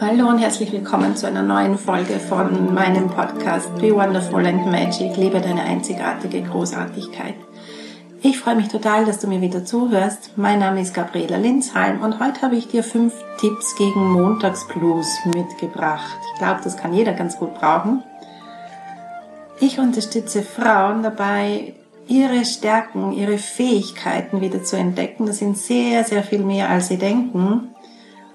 Hallo und herzlich willkommen zu einer neuen Folge von meinem Podcast Be Wonderful and Magic. Liebe deine einzigartige Großartigkeit. Ich freue mich total, dass du mir wieder zuhörst. Mein Name ist Gabriela Linzheim und heute habe ich dir fünf Tipps gegen Montagsblues mitgebracht. Ich glaube, das kann jeder ganz gut brauchen. Ich unterstütze Frauen dabei, ihre Stärken, ihre Fähigkeiten wieder zu entdecken. Das sind sehr, sehr viel mehr, als sie denken.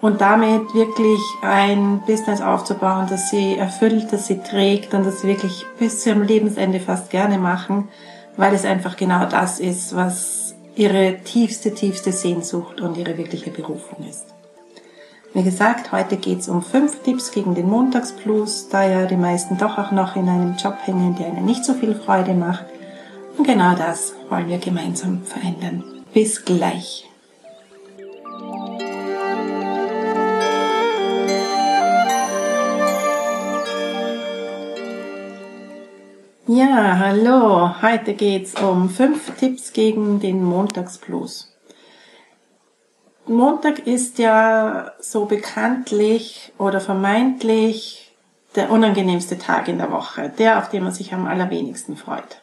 Und damit wirklich ein Business aufzubauen, das sie erfüllt, das sie trägt und das sie wirklich bis zum Lebensende fast gerne machen, weil es einfach genau das ist, was ihre tiefste, tiefste Sehnsucht und ihre wirkliche Berufung ist. Wie gesagt, heute geht's um fünf Tipps gegen den Montagsblues, da ja die meisten doch auch noch in einem Job hängen, der ihnen nicht so viel Freude macht und genau das wollen wir gemeinsam verändern. Bis gleich. Hallo. Heute geht's um fünf Tipps gegen den Montagsblues. Montag ist ja so bekanntlich oder vermeintlich der unangenehmste Tag in der Woche, der, auf den man sich am allerwenigsten freut.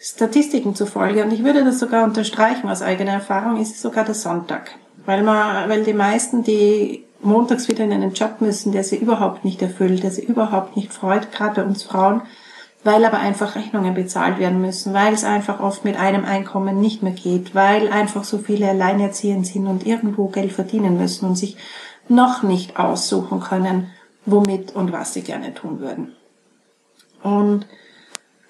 Statistiken zufolge, und ich würde das sogar unterstreichen aus eigener Erfahrung, ist es sogar der Sonntag. Weil man, weil die meisten, die montags wieder in einen Job müssen, der sie überhaupt nicht erfüllt, der sie überhaupt nicht freut, gerade bei uns Frauen, weil aber einfach Rechnungen bezahlt werden müssen, weil es einfach oft mit einem Einkommen nicht mehr geht, weil einfach so viele alleinerziehend sind und irgendwo Geld verdienen müssen und sich noch nicht aussuchen können, womit und was sie gerne tun würden. Und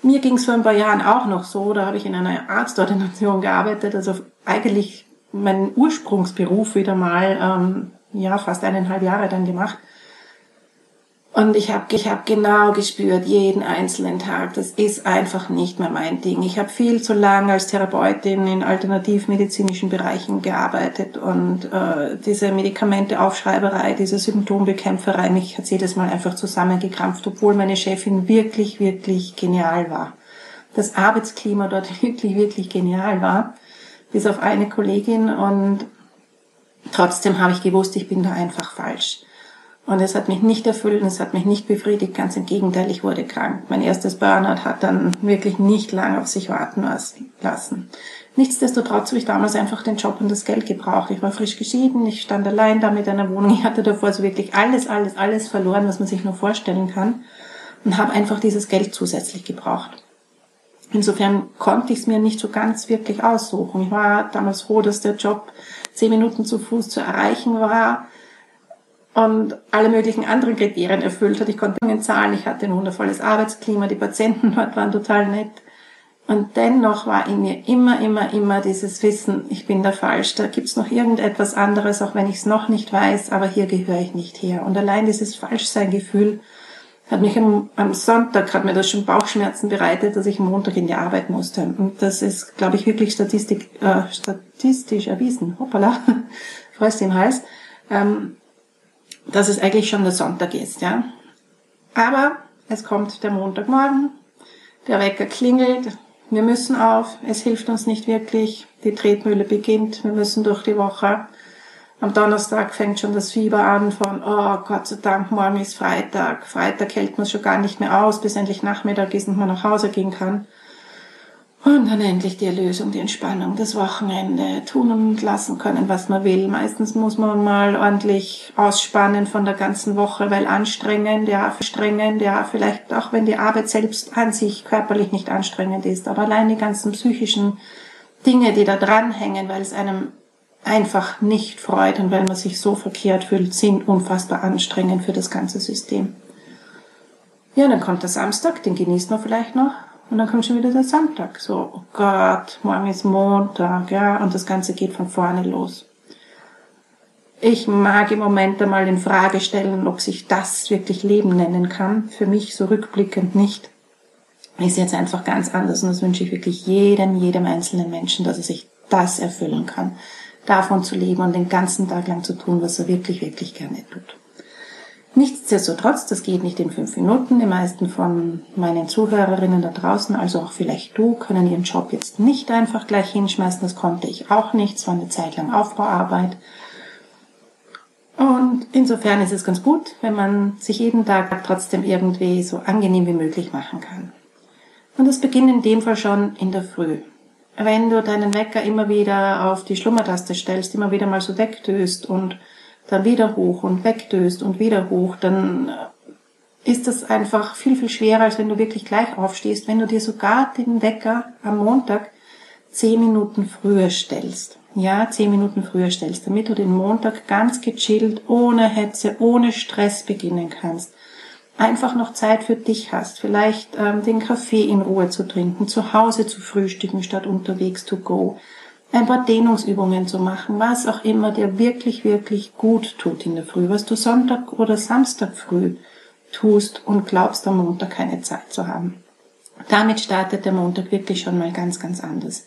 mir ging es vor ein paar Jahren auch noch so, da habe ich in einer Arztordination gearbeitet, also eigentlich meinen Ursprungsberuf wieder mal, ähm, ja, fast eineinhalb Jahre dann gemacht. Und ich habe ich hab genau gespürt, jeden einzelnen Tag, das ist einfach nicht mehr mein Ding. Ich habe viel zu lange als Therapeutin in alternativmedizinischen Bereichen gearbeitet und äh, diese Medikamenteaufschreiberei, diese Symptombekämpferei, mich hat jedes Mal einfach zusammengekrampft, obwohl meine Chefin wirklich, wirklich genial war. Das Arbeitsklima dort wirklich, wirklich genial war, bis auf eine Kollegin und trotzdem habe ich gewusst, ich bin da einfach falsch. Und es hat mich nicht erfüllt und es hat mich nicht befriedigt. Ganz im Gegenteil, ich wurde krank. Mein erstes Burnout hat dann wirklich nicht lange auf sich warten lassen. Nichtsdestotrotz habe ich damals einfach den Job und das Geld gebraucht. Ich war frisch geschieden, ich stand allein da mit einer Wohnung. Ich hatte davor so wirklich alles, alles, alles verloren, was man sich nur vorstellen kann. Und habe einfach dieses Geld zusätzlich gebraucht. Insofern konnte ich es mir nicht so ganz wirklich aussuchen. Ich war damals froh, dass der Job zehn Minuten zu Fuß zu erreichen war und alle möglichen anderen Kriterien erfüllt hat. Ich konnte zahlen, ich hatte ein wundervolles Arbeitsklima, die Patienten dort waren total nett. Und dennoch war in mir immer, immer, immer dieses Wissen, ich bin da falsch, da gibt's noch irgendetwas anderes, auch wenn ich es noch nicht weiß, aber hier gehöre ich nicht her. Und allein dieses Falschsein-Gefühl hat mich am, am, Sonntag, hat mir das schon Bauchschmerzen bereitet, dass ich am Montag in die Arbeit musste. Und das ist, glaube ich, wirklich Statistik, äh, statistisch erwiesen. Hoppala, Fäust im Hals. Ähm, dass es eigentlich schon der Sonntag ist, ja. Aber es kommt der Montagmorgen, der Wecker klingelt, wir müssen auf, es hilft uns nicht wirklich, die Tretmühle beginnt, wir müssen durch die Woche. Am Donnerstag fängt schon das Fieber an von, oh Gott sei Dank, morgen ist Freitag. Freitag hält man schon gar nicht mehr aus, bis endlich Nachmittag ist und man nach Hause gehen kann. Und dann endlich die Erlösung, die Entspannung, das Wochenende, tun und lassen können, was man will. Meistens muss man mal ordentlich ausspannen von der ganzen Woche, weil anstrengend, ja, verstrengend, ja, vielleicht auch wenn die Arbeit selbst an sich körperlich nicht anstrengend ist, aber allein die ganzen psychischen Dinge, die da dranhängen, weil es einem einfach nicht freut und weil man sich so verkehrt fühlt, sind unfassbar anstrengend für das ganze System. Ja, dann kommt der Samstag, den genießt man vielleicht noch, und dann kommt schon wieder der Sonntag. So, oh Gott, morgen ist Montag, ja, und das Ganze geht von vorne los. Ich mag im Moment einmal in Frage stellen, ob sich das wirklich Leben nennen kann. Für mich so rückblickend nicht. Ist jetzt einfach ganz anders und das wünsche ich wirklich jedem, jedem einzelnen Menschen, dass er sich das erfüllen kann. Davon zu leben und den ganzen Tag lang zu tun, was er wirklich, wirklich gerne tut. Nichtsdestotrotz, das geht nicht in fünf Minuten. Die meisten von meinen Zuhörerinnen da draußen, also auch vielleicht du, können ihren Job jetzt nicht einfach gleich hinschmeißen. Das konnte ich auch nicht. Es war eine Zeit lang Aufbauarbeit. Und insofern ist es ganz gut, wenn man sich jeden Tag trotzdem irgendwie so angenehm wie möglich machen kann. Und das beginnt in dem Fall schon in der Früh. Wenn du deinen Wecker immer wieder auf die Schlummertaste stellst, immer wieder mal so wegdöst und dann wieder hoch und wegdöst und wieder hoch, dann ist das einfach viel, viel schwerer, als wenn du wirklich gleich aufstehst, wenn du dir sogar den Wecker am Montag zehn Minuten früher stellst. Ja, zehn Minuten früher stellst, damit du den Montag ganz gechillt, ohne Hetze, ohne Stress beginnen kannst. Einfach noch Zeit für dich hast, vielleicht ähm, den Kaffee in Ruhe zu trinken, zu Hause zu frühstücken statt unterwegs to go, ein paar Dehnungsübungen zu machen, was auch immer dir wirklich, wirklich gut tut in der Früh, was du Sonntag oder Samstag früh tust und glaubst am Montag keine Zeit zu haben. Damit startet der Montag wirklich schon mal ganz, ganz anders.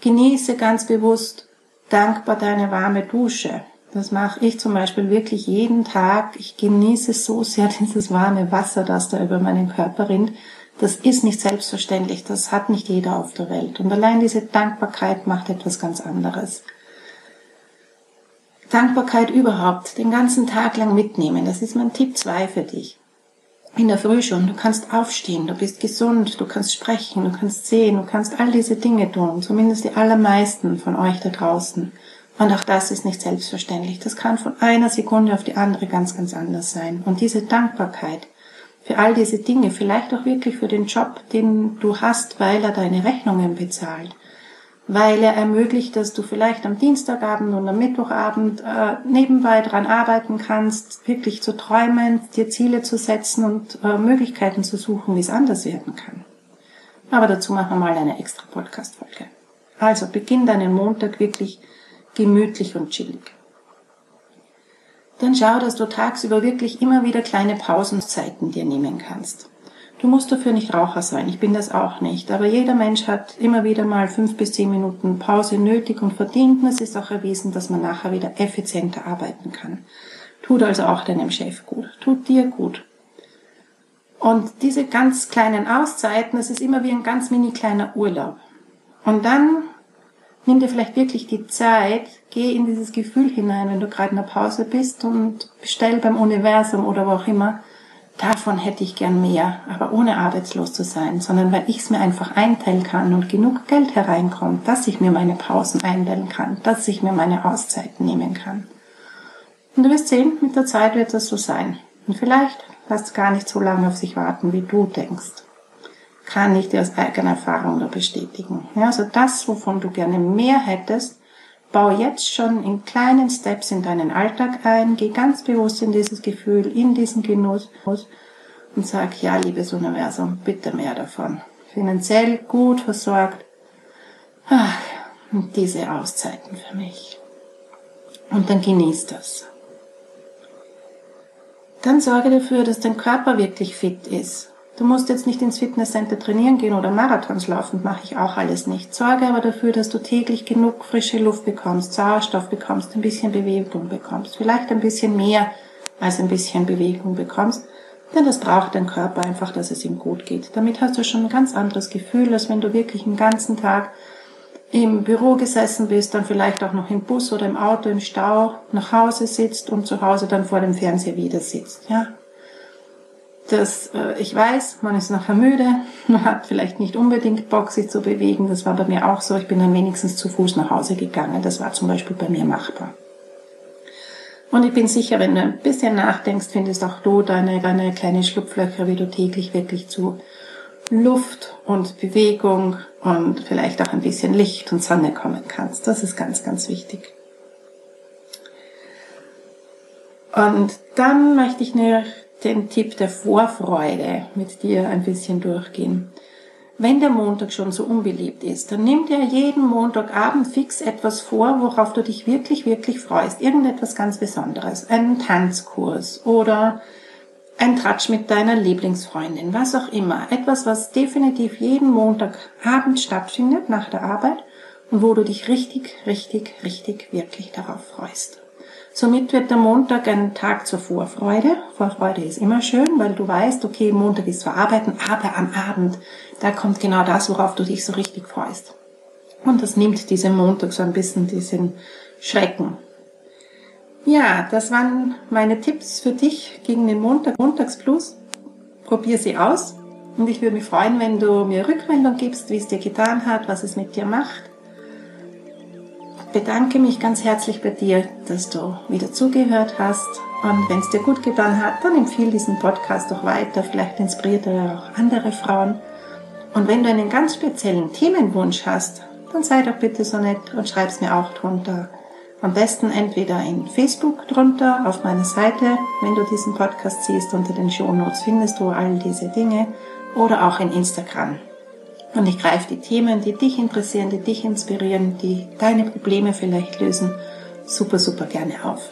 Genieße ganz bewusst dankbar deine warme Dusche. Das mache ich zum Beispiel wirklich jeden Tag. Ich genieße so sehr dieses warme Wasser, das da über meinen Körper rinnt. Das ist nicht selbstverständlich. Das hat nicht jeder auf der Welt. Und allein diese Dankbarkeit macht etwas ganz anderes. Dankbarkeit überhaupt den ganzen Tag lang mitnehmen. Das ist mein Tipp 2 für dich in der Früh schon. Du kannst aufstehen, du bist gesund, du kannst sprechen, du kannst sehen, du kannst all diese Dinge tun, zumindest die allermeisten von euch da draußen. Und auch das ist nicht selbstverständlich. Das kann von einer Sekunde auf die andere ganz, ganz anders sein. Und diese Dankbarkeit für all diese Dinge, vielleicht auch wirklich für den Job, den du hast, weil er deine Rechnungen bezahlt, weil er ermöglicht, dass du vielleicht am Dienstagabend und am Mittwochabend äh, nebenbei dran arbeiten kannst, wirklich zu träumen, dir Ziele zu setzen und äh, Möglichkeiten zu suchen, wie es anders werden kann. Aber dazu machen wir mal eine extra Podcast-Folge. Also beginn deinen Montag wirklich gemütlich und chillig. Dann schau, dass du tagsüber wirklich immer wieder kleine Pausenzeiten dir nehmen kannst. Du musst dafür nicht Raucher sein, ich bin das auch nicht. Aber jeder Mensch hat immer wieder mal fünf bis zehn Minuten Pause nötig und verdient. Es ist auch erwiesen, dass man nachher wieder effizienter arbeiten kann. Tut also auch deinem Chef gut. Tut dir gut. Und diese ganz kleinen Auszeiten, das ist immer wie ein ganz mini kleiner Urlaub. Und dann nimm dir vielleicht wirklich die Zeit, geh in dieses Gefühl hinein, wenn du gerade in der Pause bist und bestell beim Universum oder wo auch immer davon hätte ich gern mehr, aber ohne arbeitslos zu sein, sondern weil ich es mir einfach einteilen kann und genug Geld hereinkommt, dass ich mir meine Pausen einteilen kann, dass ich mir meine Auszeiten nehmen kann. Und du wirst sehen, mit der Zeit wird das so sein. Und vielleicht lässt gar nicht so lange auf sich warten, wie du denkst. Kann ich dir aus eigener Erfahrung nur bestätigen. Ja, also das, wovon du gerne mehr hättest, Bau jetzt schon in kleinen Steps in deinen Alltag ein, geh ganz bewusst in dieses Gefühl, in diesen Genuss und sag, ja, liebes Universum, bitte mehr davon. Finanziell gut versorgt. Ach, diese Auszeiten für mich. Und dann genieß das. Dann sorge dafür, dass dein Körper wirklich fit ist. Du musst jetzt nicht ins Fitnesscenter trainieren gehen oder Marathons laufen, mache ich auch alles nicht. Sorge aber dafür, dass du täglich genug frische Luft bekommst, Sauerstoff bekommst, ein bisschen Bewegung bekommst, vielleicht ein bisschen mehr als ein bisschen Bewegung bekommst, denn das braucht dein Körper einfach, dass es ihm gut geht. Damit hast du schon ein ganz anderes Gefühl, als wenn du wirklich den ganzen Tag im Büro gesessen bist, dann vielleicht auch noch im Bus oder im Auto im Stau nach Hause sitzt und zu Hause dann vor dem Fernseher wieder sitzt. Ja, dass äh, ich weiß, man ist nachher müde, man hat vielleicht nicht unbedingt Bock, sich zu bewegen. Das war bei mir auch so. Ich bin dann wenigstens zu Fuß nach Hause gegangen. Das war zum Beispiel bei mir machbar. Und ich bin sicher, wenn du ein bisschen nachdenkst, findest auch du deine, deine kleine Schlupflöcher, wie du täglich wirklich zu Luft und Bewegung und vielleicht auch ein bisschen Licht und Sonne kommen kannst. Das ist ganz, ganz wichtig. Und dann möchte ich noch den Tipp der Vorfreude mit dir ein bisschen durchgehen. Wenn der Montag schon so unbeliebt ist, dann nimm dir jeden Montagabend fix etwas vor, worauf du dich wirklich, wirklich freust. Irgendetwas ganz Besonderes. Einen Tanzkurs oder ein Tratsch mit deiner Lieblingsfreundin, was auch immer. Etwas, was definitiv jeden Montagabend stattfindet nach der Arbeit und wo du dich richtig, richtig, richtig, wirklich darauf freust. Somit wird der Montag ein Tag zur Vorfreude. Vorfreude ist immer schön, weil du weißt, okay, Montag ist verarbeiten, aber am Abend, da kommt genau das, worauf du dich so richtig freust. Und das nimmt diesem Montag so ein bisschen diesen Schrecken. Ja, das waren meine Tipps für dich gegen den Montag, Montagsblues. Probier sie aus und ich würde mich freuen, wenn du mir Rückmeldung gibst, wie es dir getan hat, was es mit dir macht. Bedanke mich ganz herzlich bei dir, dass du wieder zugehört hast. Und wenn es dir gut getan hat, dann empfehle diesen Podcast doch weiter. Vielleicht inspiriert er auch andere Frauen. Und wenn du einen ganz speziellen Themenwunsch hast, dann sei doch bitte so nett und schreib es mir auch drunter. Am besten entweder in Facebook drunter auf meiner Seite, wenn du diesen Podcast siehst, unter den Show Notes findest du all diese Dinge oder auch in Instagram. Und ich greife die Themen, die dich interessieren, die dich inspirieren, die deine Probleme vielleicht lösen, super, super gerne auf.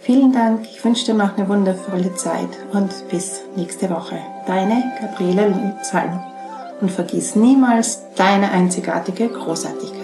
Vielen Dank, ich wünsche dir noch eine wundervolle Zeit und bis nächste Woche. Deine Gabriele Lützheim. Und vergiss niemals deine einzigartige Großartigkeit.